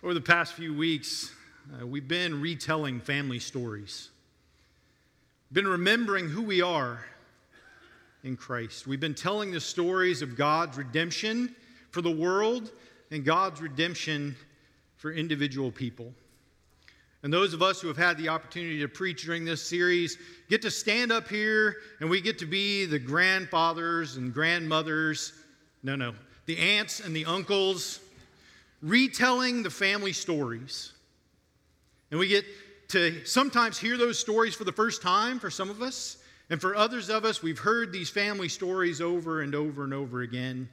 Over the past few weeks, uh, we've been retelling family stories. Been remembering who we are in Christ. We've been telling the stories of God's redemption for the world and God's redemption for individual people. And those of us who have had the opportunity to preach during this series get to stand up here and we get to be the grandfathers and grandmothers, no, no, the aunts and the uncles retelling the family stories. And we get to sometimes hear those stories for the first time for some of us. And for others of us, we've heard these family stories over and over and over again.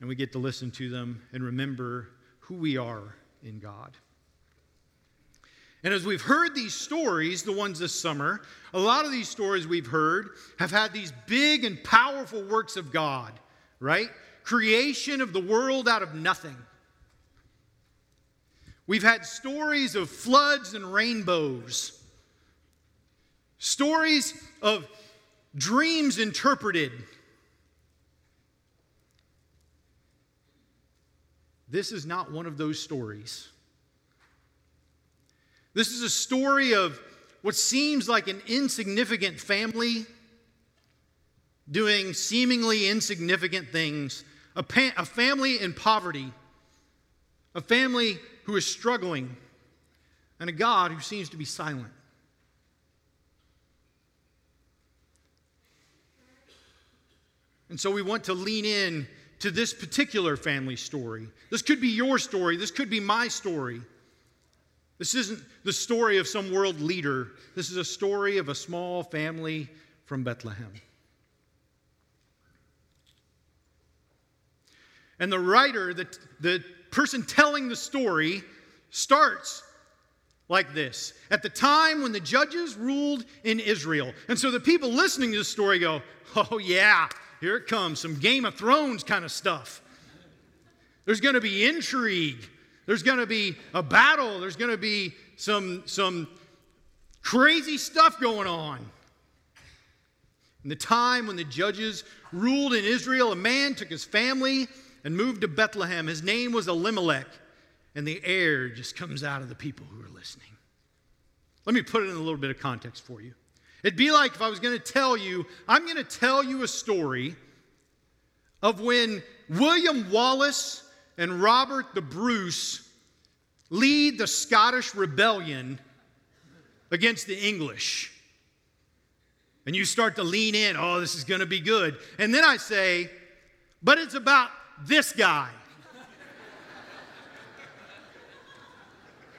And we get to listen to them and remember who we are in God. And as we've heard these stories, the ones this summer, a lot of these stories we've heard have had these big and powerful works of God, right? Creation of the world out of nothing We've had stories of floods and rainbows, stories of dreams interpreted. This is not one of those stories. This is a story of what seems like an insignificant family doing seemingly insignificant things, a, pa- a family in poverty, a family who is struggling and a God who seems to be silent. And so we want to lean in to this particular family story. This could be your story, this could be my story. This isn't the story of some world leader. This is a story of a small family from Bethlehem. And the writer, the, the person telling the story starts like this At the time when the judges ruled in Israel. And so the people listening to the story go, Oh, yeah, here it comes, some Game of Thrones kind of stuff. There's going to be intrigue, there's going to be a battle, there's going to be some, some crazy stuff going on. In the time when the judges ruled in Israel, a man took his family and moved to Bethlehem. His name was Elimelech, and the air just comes out of the people who are listening. Let me put it in a little bit of context for you. It'd be like if I was going to tell you, I'm going to tell you a story of when William Wallace and Robert the Bruce lead the Scottish rebellion against the English. And you start to lean in, oh, this is going to be good. And then I say, but it's about this guy.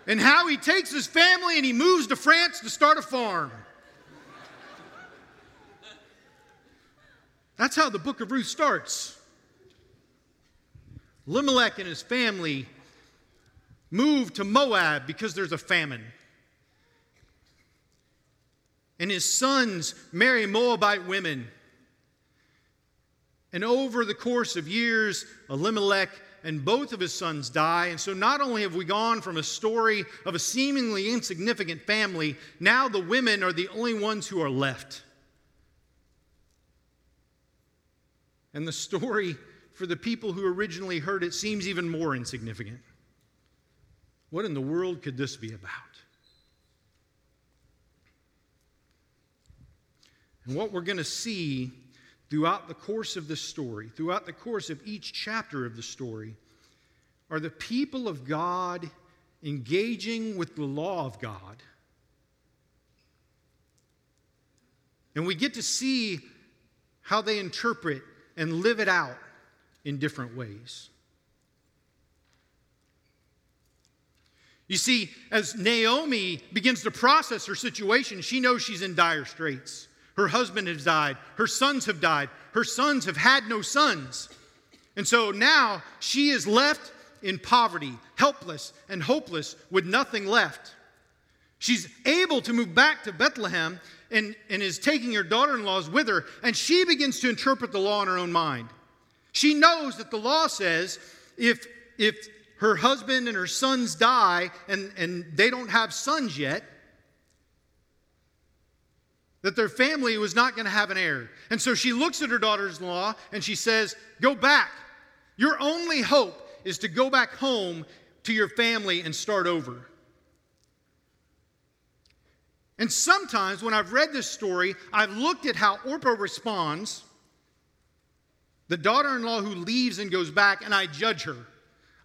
and how he takes his family and he moves to France to start a farm. That's how the book of Ruth starts. Elimelech and his family move to Moab because there's a famine. And his sons marry Moabite women. And over the course of years, Elimelech and both of his sons die. And so not only have we gone from a story of a seemingly insignificant family, now the women are the only ones who are left. And the story for the people who originally heard it seems even more insignificant. What in the world could this be about? And what we're going to see throughout the course of the story, throughout the course of each chapter of the story, are the people of God engaging with the law of God. And we get to see how they interpret and live it out in different ways. You see, as Naomi begins to process her situation, she knows she's in dire straits. Her husband has died. Her sons have died. Her sons have had no sons. And so now she is left in poverty, helpless and hopeless, with nothing left. She's able to move back to Bethlehem and, and is taking her daughter in laws with her, and she begins to interpret the law in her own mind. She knows that the law says if, if her husband and her sons die and, and they don't have sons yet, that their family was not going to have an heir. And so she looks at her daughters in law and she says, Go back. Your only hope is to go back home to your family and start over. And sometimes when I've read this story, I've looked at how Orpah responds, the daughter in law who leaves and goes back, and I judge her.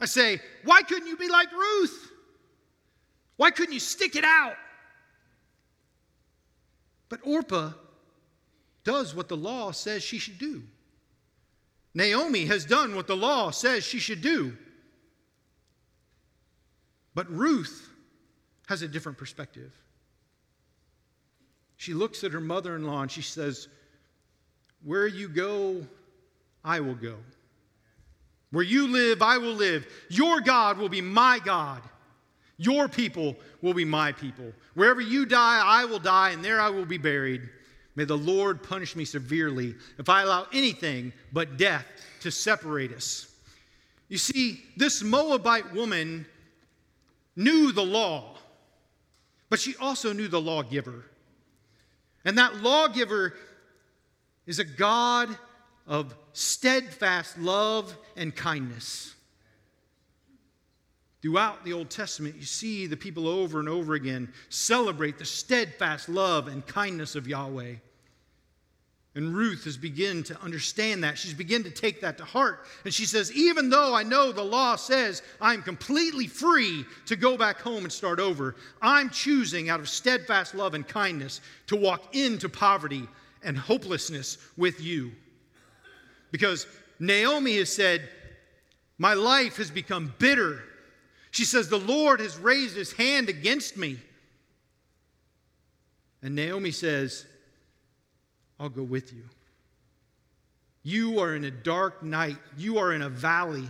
I say, Why couldn't you be like Ruth? Why couldn't you stick it out? But Orpah does what the law says she should do. Naomi has done what the law says she should do. But Ruth has a different perspective. She looks at her mother in law and she says, Where you go, I will go. Where you live, I will live. Your God will be my God. Your people will be my people. Wherever you die, I will die, and there I will be buried. May the Lord punish me severely if I allow anything but death to separate us. You see, this Moabite woman knew the law, but she also knew the lawgiver. And that lawgiver is a God of steadfast love and kindness. Throughout the Old Testament, you see the people over and over again celebrate the steadfast love and kindness of Yahweh. And Ruth has begun to understand that. She's begun to take that to heart. And she says, Even though I know the law says I'm completely free to go back home and start over, I'm choosing out of steadfast love and kindness to walk into poverty and hopelessness with you. Because Naomi has said, My life has become bitter. She says, The Lord has raised his hand against me. And Naomi says, I'll go with you. You are in a dark night, you are in a valley,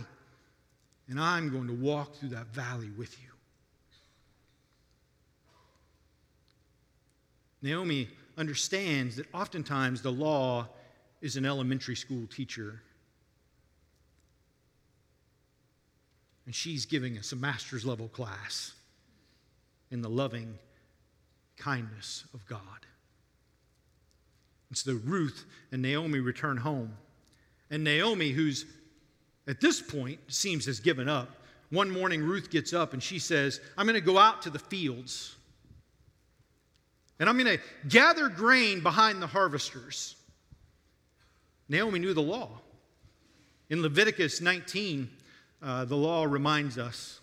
and I'm going to walk through that valley with you. Naomi understands that oftentimes the law is an elementary school teacher. And she's giving us a master's level class in the loving kindness of God. And so Ruth and Naomi return home. And Naomi, who's at this point seems has given up, one morning Ruth gets up and she says, I'm going to go out to the fields and I'm going to gather grain behind the harvesters. Naomi knew the law. In Leviticus 19, uh, the law reminds us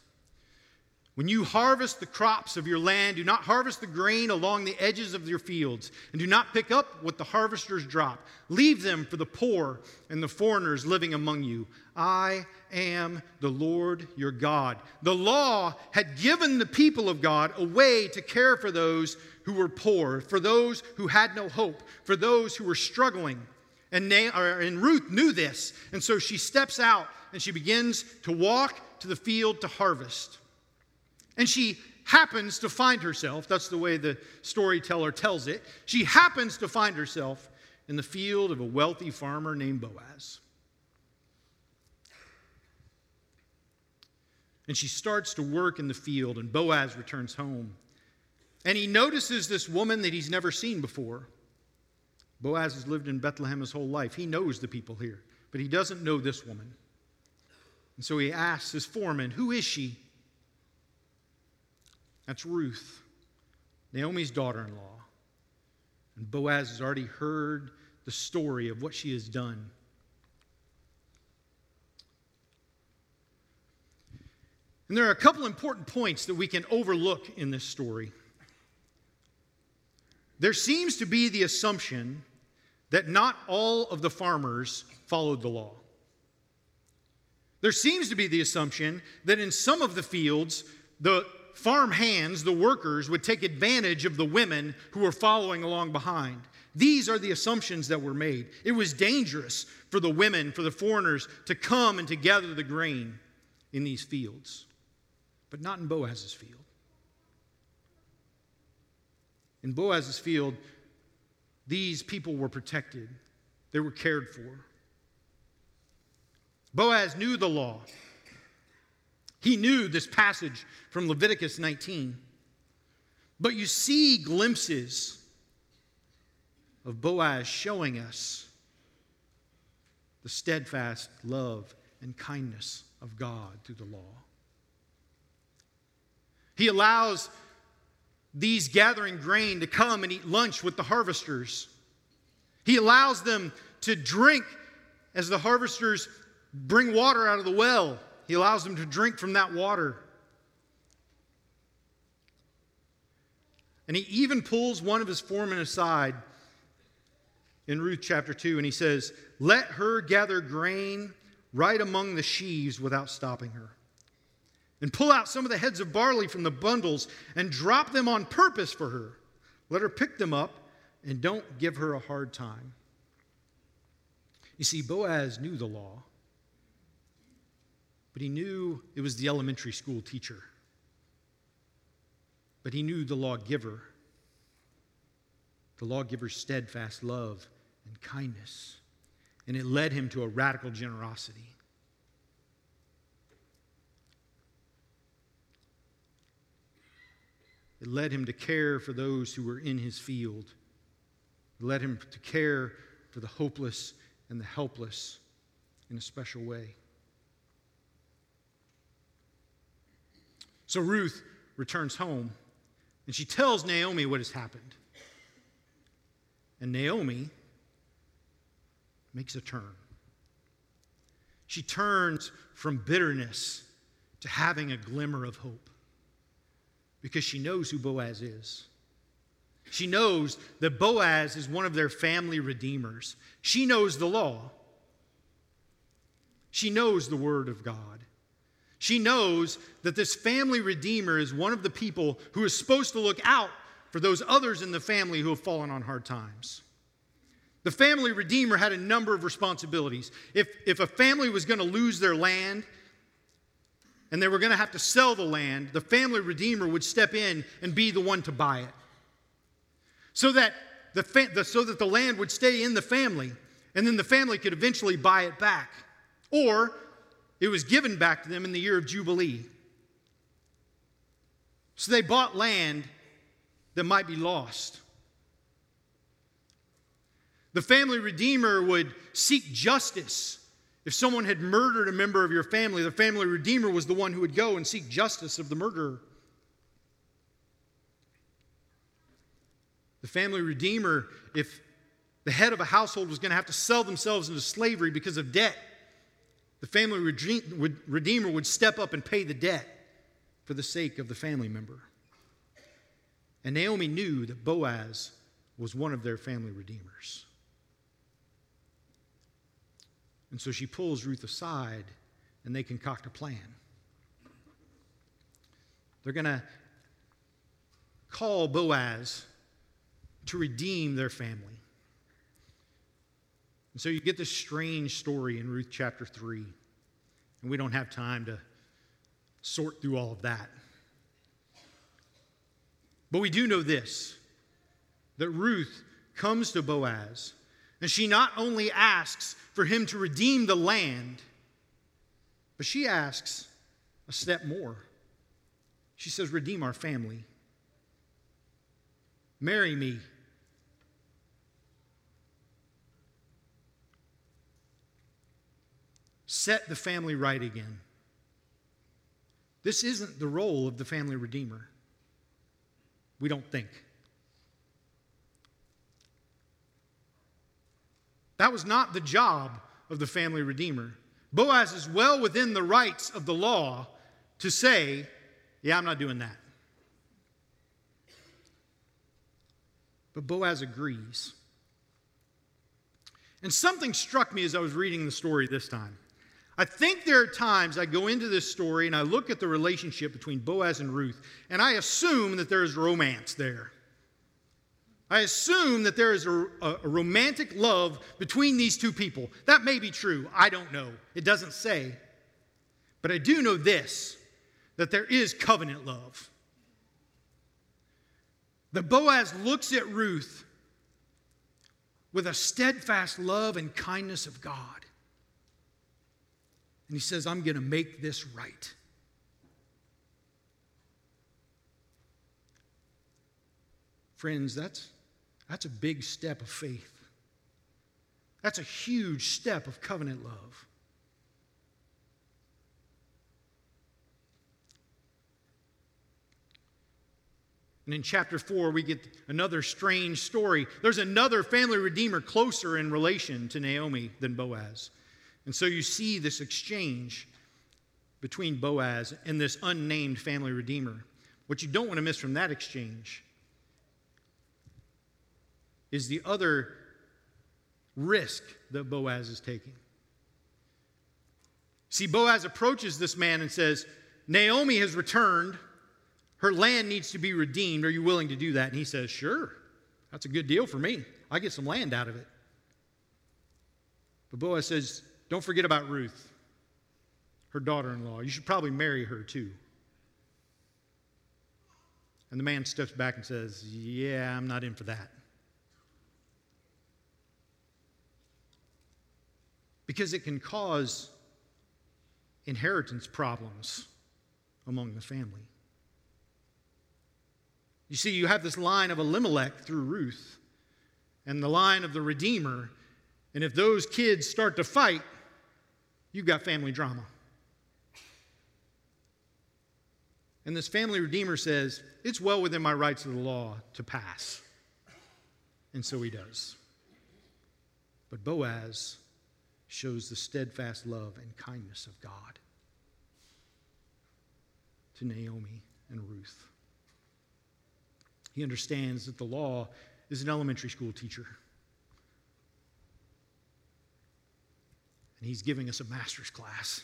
when you harvest the crops of your land, do not harvest the grain along the edges of your fields, and do not pick up what the harvesters drop. Leave them for the poor and the foreigners living among you. I am the Lord your God. The law had given the people of God a way to care for those who were poor, for those who had no hope, for those who were struggling. And, Ruth knew this, and so she steps out and she begins to walk to the field to harvest. And she happens to find herself, that's the way the storyteller tells it, she happens to find herself in the field of a wealthy farmer named Boaz. And she starts to work in the field, and Boaz returns home. And he notices this woman that he's never seen before. Boaz has lived in Bethlehem his whole life. He knows the people here, but he doesn't know this woman. And so he asks his foreman, Who is she? That's Ruth, Naomi's daughter in law. And Boaz has already heard the story of what she has done. And there are a couple important points that we can overlook in this story. There seems to be the assumption that not all of the farmers followed the law. There seems to be the assumption that in some of the fields, the farm hands, the workers, would take advantage of the women who were following along behind. These are the assumptions that were made. It was dangerous for the women, for the foreigners, to come and to gather the grain in these fields, but not in Boaz's field. In Boaz's field, these people were protected, they were cared for. Boaz knew the law. He knew this passage from Leviticus 19. But you see glimpses of Boaz showing us the steadfast love and kindness of God through the law. He allows these gathering grain to come and eat lunch with the harvesters. He allows them to drink as the harvesters bring water out of the well. He allows them to drink from that water. And he even pulls one of his foremen aside in Ruth chapter 2, and he says, Let her gather grain right among the sheaves without stopping her. And pull out some of the heads of barley from the bundles and drop them on purpose for her. Let her pick them up and don't give her a hard time. You see, Boaz knew the law, but he knew it was the elementary school teacher. But he knew the lawgiver, the lawgiver's steadfast love and kindness, and it led him to a radical generosity. It led him to care for those who were in his field. It led him to care for the hopeless and the helpless in a special way. So Ruth returns home and she tells Naomi what has happened. And Naomi makes a turn. She turns from bitterness to having a glimmer of hope because she knows who Boaz is. She knows that Boaz is one of their family redeemers. She knows the law. She knows the word of God. She knows that this family redeemer is one of the people who is supposed to look out for those others in the family who have fallen on hard times. The family redeemer had a number of responsibilities. If, if a family was going to lose their land, and they were going to have to sell the land, the family redeemer would step in and be the one to buy it. So that the, fa- the, so that the land would stay in the family, and then the family could eventually buy it back. Or it was given back to them in the year of Jubilee. So they bought land that might be lost. The family redeemer would seek justice if someone had murdered a member of your family, the family redeemer was the one who would go and seek justice of the murderer. The family redeemer, if the head of a household was going to have to sell themselves into slavery because of debt, the family redeemer would step up and pay the debt for the sake of the family member. And Naomi knew that Boaz was one of their family redeemers. And so she pulls Ruth aside and they concoct a plan. They're going to call Boaz to redeem their family. And so you get this strange story in Ruth chapter 3. And we don't have time to sort through all of that. But we do know this that Ruth comes to Boaz and she not only asks for him to redeem the land, but she asks a step more. She says, Redeem our family. Marry me. Set the family right again. This isn't the role of the family redeemer. We don't think. That was not the job of the family redeemer. Boaz is well within the rights of the law to say, Yeah, I'm not doing that. But Boaz agrees. And something struck me as I was reading the story this time. I think there are times I go into this story and I look at the relationship between Boaz and Ruth, and I assume that there is romance there. I assume that there is a, a, romantic love between these two people. That may be true. I don't know. It doesn't say. But I do know this that there is covenant love. That Boaz looks at Ruth with a steadfast love and kindness of God. And he says, I'm going to make this right. Friends, that's that's a big step of faith. That's a huge step of covenant love. And in chapter 4, we get another strange story. There's another family redeemer closer in relation to Naomi than Boaz. And so you see this exchange between Boaz and this unnamed family redeemer. What you don't want to miss from that exchange is the other risk that Boaz is taking. See, Boaz approaches this man and says, Naomi has returned. Her land needs to be redeemed. Are you willing to do that? And he says, Sure. That's a good deal for me. I get some land out of it. But Boaz says, Don't forget about Ruth, her daughter in law. You should probably marry her too. And the man steps back and says, Yeah, I'm not in for that. Because it can cause inheritance problems among the family. You see, you have this line of Elimelech through Ruth and the line of the Redeemer. And if those kids start to fight, you've got family drama. And this family Redeemer says, It's well within my rights of the law to pass. And so he does. But Boaz shows the steadfast love and kindness of God to Naomi and Ruth. He understands that the law is an elementary school teacher. And he's giving us a master's class.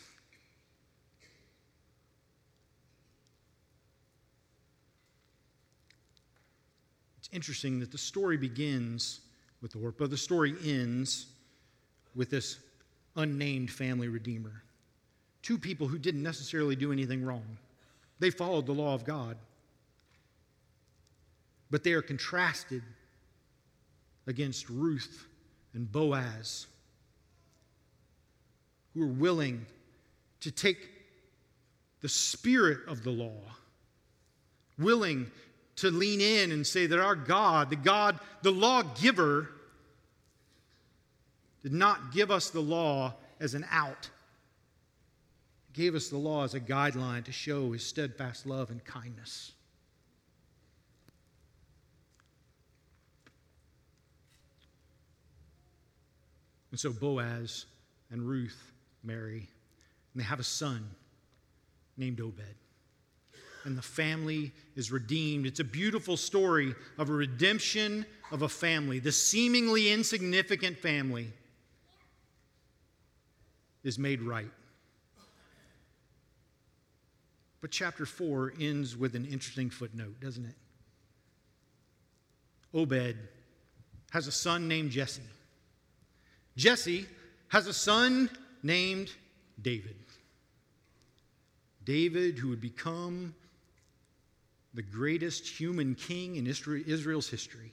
It's interesting that the story begins with the but the story ends with this unnamed family redeemer. Two people who didn't necessarily do anything wrong. They followed the law of God. But they are contrasted against Ruth and Boaz, who are willing to take the spirit of the law, willing to lean in and say that our God, the God, the lawgiver, did not give us the law as an out. He gave us the law as a guideline to show his steadfast love and kindness. And so Boaz and Ruth marry, and they have a son named Obed. And the family is redeemed. It's a beautiful story of a redemption of a family, the seemingly insignificant family is made right. But chapter 4 ends with an interesting footnote, doesn't it? Obed has a son named Jesse. Jesse has a son named David. David, who would become the greatest human king in Israel's history.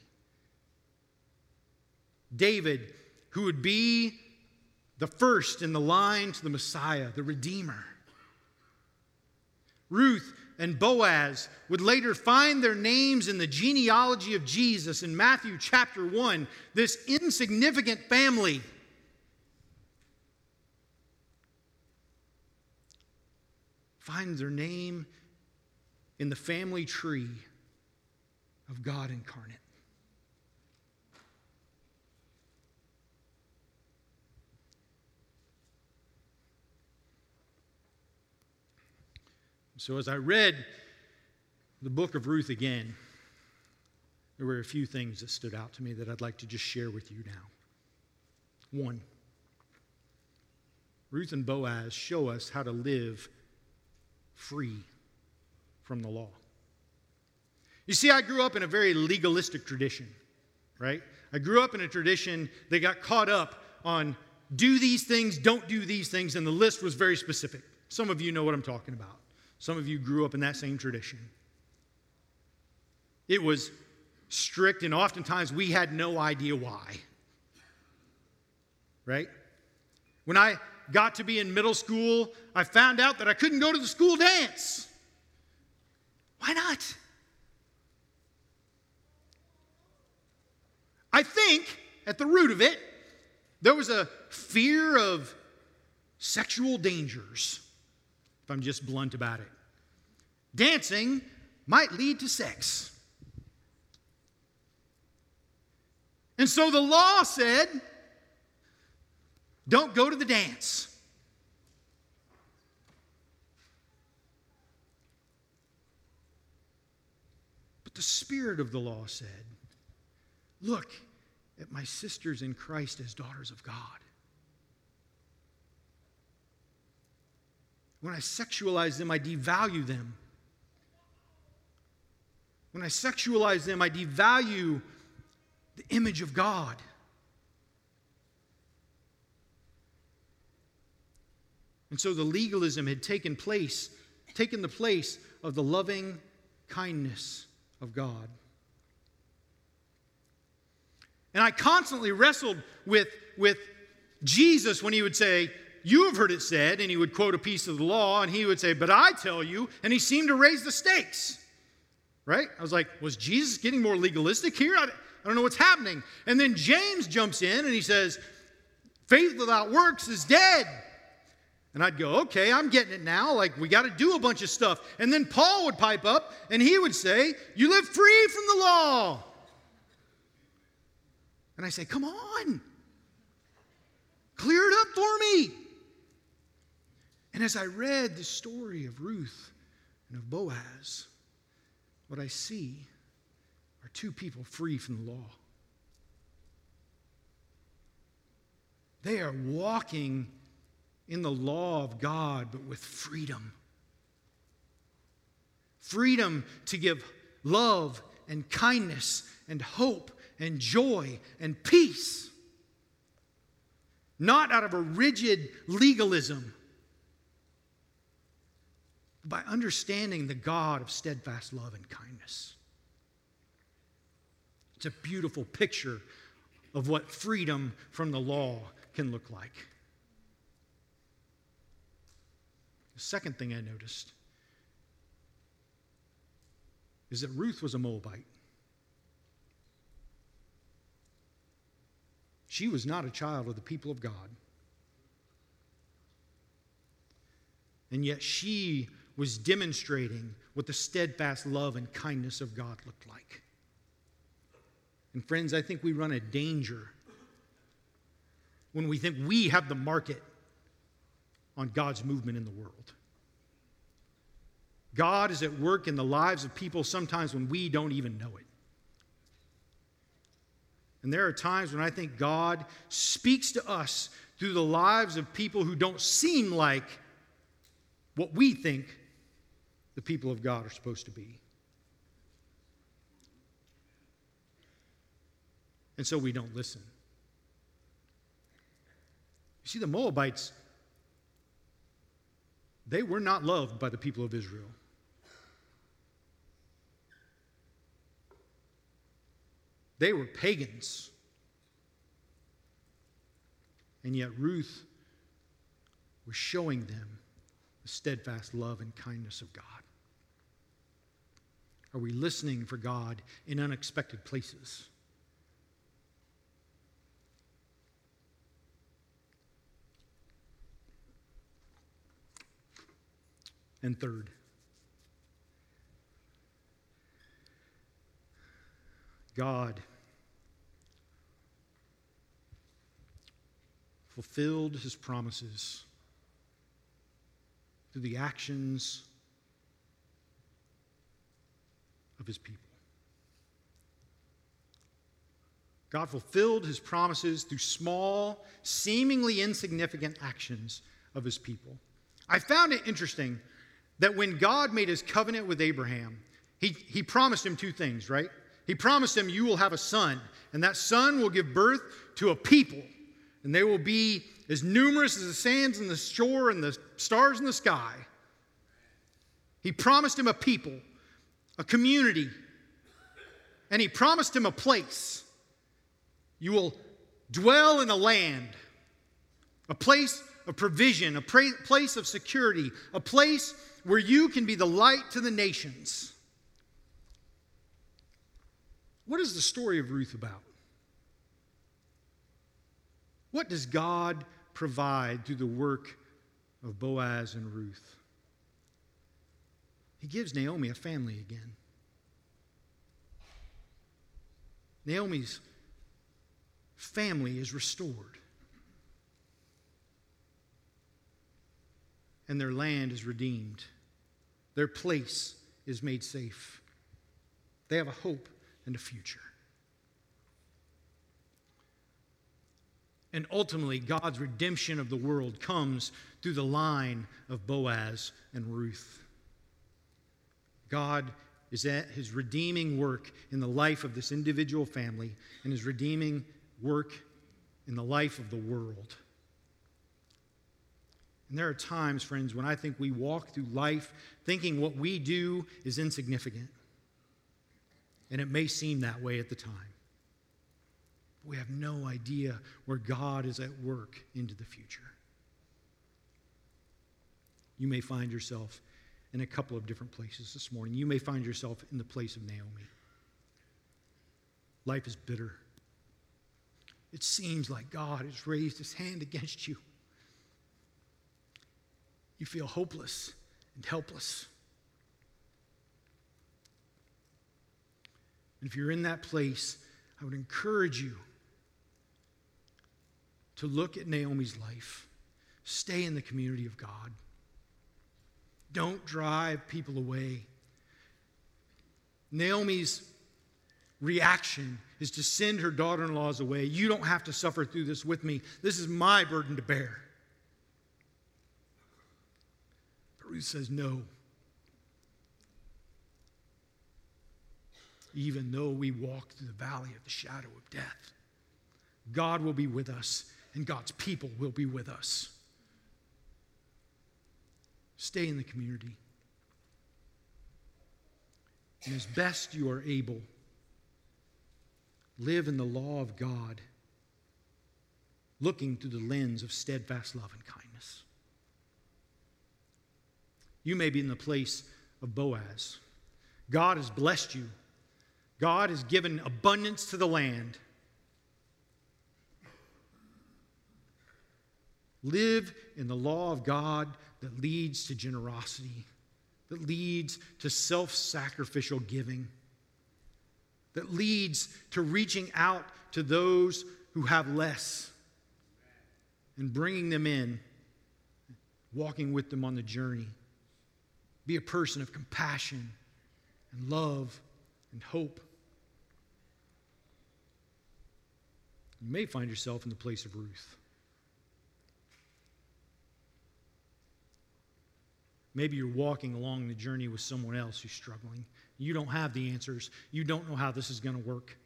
David, who would be the first in the line to the Messiah, the Redeemer. Ruth and Boaz would later find their names in the genealogy of Jesus in Matthew chapter 1, this insignificant family. Finds their name in the family tree of God incarnate. So, as I read the book of Ruth again, there were a few things that stood out to me that I'd like to just share with you now. One, Ruth and Boaz show us how to live free from the law. You see, I grew up in a very legalistic tradition, right? I grew up in a tradition that got caught up on do these things, don't do these things, and the list was very specific. Some of you know what I'm talking about. Some of you grew up in that same tradition. It was strict, and oftentimes we had no idea why. Right? When I got to be in middle school, I found out that I couldn't go to the school dance. Why not? I think at the root of it, there was a fear of sexual dangers if I'm just blunt about it. Dancing might lead to sex. And so the law said, don't go to the dance. But the spirit of the law said, look at my sisters in Christ as daughters of God. When I sexualize them, I devalue them. When I sexualize them, I devalue the image of God. And so the legalism had taken place, taken the place of the loving kindness of God. And I constantly wrestled with, with Jesus when he would say, You have heard it said, and he would quote a piece of the law, and he would say, But I tell you, and he seemed to raise the stakes. Right? I was like, Was Jesus getting more legalistic here? I, I don't know what's happening. And then James jumps in and he says, Faith without works is dead. And I'd go, okay, I'm getting it now. Like, we got to do a bunch of stuff. And then Paul would pipe up and he would say, You live free from the law. And I say, Come on, clear it up for me. And as I read the story of Ruth and of Boaz, what I see are two people free from the law. They are walking in the law of God, but with freedom. Freedom to give love and kindness and hope and joy and peace. Not out of a rigid legalism, by understanding the God of steadfast love and kindness. It's a beautiful picture of what freedom from the law can look like. The second thing I noticed is that Ruth was a Moabite. She was not a child of the people of God. And yet she was demonstrating what the steadfast love and kindness of God looked like. And friends, I think we run a danger when we think we have the market on God's movement in the world. God is at work in the lives of people sometimes when we don't even know it. And there are times when I think God speaks to us through the lives of people who don't seem like what we think the people of God are supposed to be. And so we don't listen. You see, the Moabites they were not loved by the people of Israel. They were pagans. And yet Ruth was showing them the steadfast love and kindness of God. Are we listening for God in unexpected places? And third, God fulfilled his promises through the actions of his people. God fulfilled his promises through small, seemingly insignificant actions of his people. I found it interesting that when God made his covenant with Abraham, he, he promised him two things, right? He promised him, You will have a son, and that son will give birth to a people, and they will be as numerous as the sands in the shore and the stars in the sky. He promised him a people, a community, and he promised him a place. You will dwell in a land, a place of provision, a pra- place of security, a place where you can be the light to the nations. What is the story of Ruth about? What does God provide through the work of Boaz and Ruth? He gives Naomi a family again. Naomi's family is restored. And their land is redeemed. Their place is made safe. They have a hope and a future. And ultimately, God's redemption of the world comes through the line of Boaz and Ruth. God is at his redeeming work in the life of this individual family and his redeeming work in the life of the world. And there are times, friends, when I think we walk through life thinking what we do is insignificant. And it may seem that way at the time. We have no idea where God is at work into the future. You may find yourself in a couple of different places this morning. You may find yourself in the place of Naomi. Life is bitter. It seems like God has raised his hand against you. You feel hopeless and helpless. And if you're in that place, I would encourage you to look at Naomi's life. Stay in the community of God. Don't drive people away. Naomi's reaction is to send her daughter in laws away. You don't have to suffer through this with me. This is my burden to bear. But Ruth says, No. Even though we walk through the valley of the shadow of death, God will be with us and God's people will be with us. Stay in the community. And as best you are able, live in the law of God, looking through the lens of steadfast love and kindness. You may be in the place of Boaz. God has blessed you, God has given abundance to the land. Live in the law of God that leads to generosity, that leads to self sacrificial giving, that leads to reaching out to those who have less and bringing them in, walking with them on the journey. Be a person of compassion and love and hope. You may find yourself in the place of Ruth. Maybe you're walking along the journey with someone else who's struggling. You don't have the answers, you don't know how this is going to work.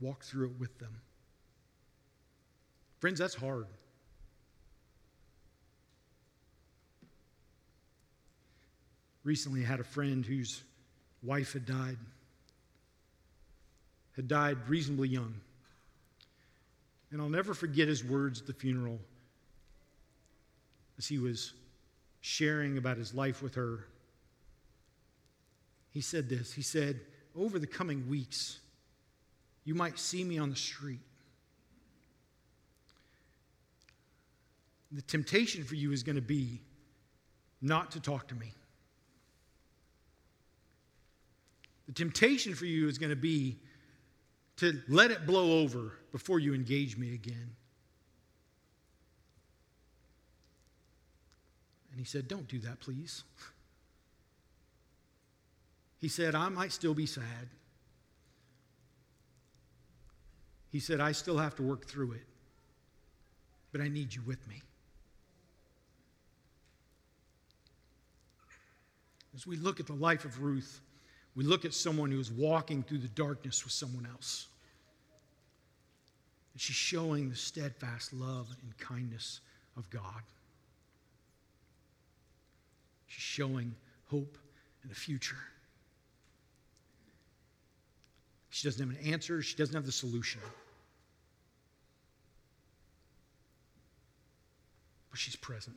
Walk through it with them. Friends, that's hard. Recently, I had a friend whose wife had died, had died reasonably young. And I'll never forget his words at the funeral as he was sharing about his life with her. He said this He said, Over the coming weeks, you might see me on the street. The temptation for you is going to be not to talk to me. The temptation for you is going to be to let it blow over before you engage me again. And he said, Don't do that, please. He said, I might still be sad. He said, I still have to work through it, but I need you with me. As we look at the life of Ruth, we look at someone who is walking through the darkness with someone else. And she's showing the steadfast love and kindness of God. She's showing hope and a future. She doesn't have an answer, she doesn't have the solution. But she's present.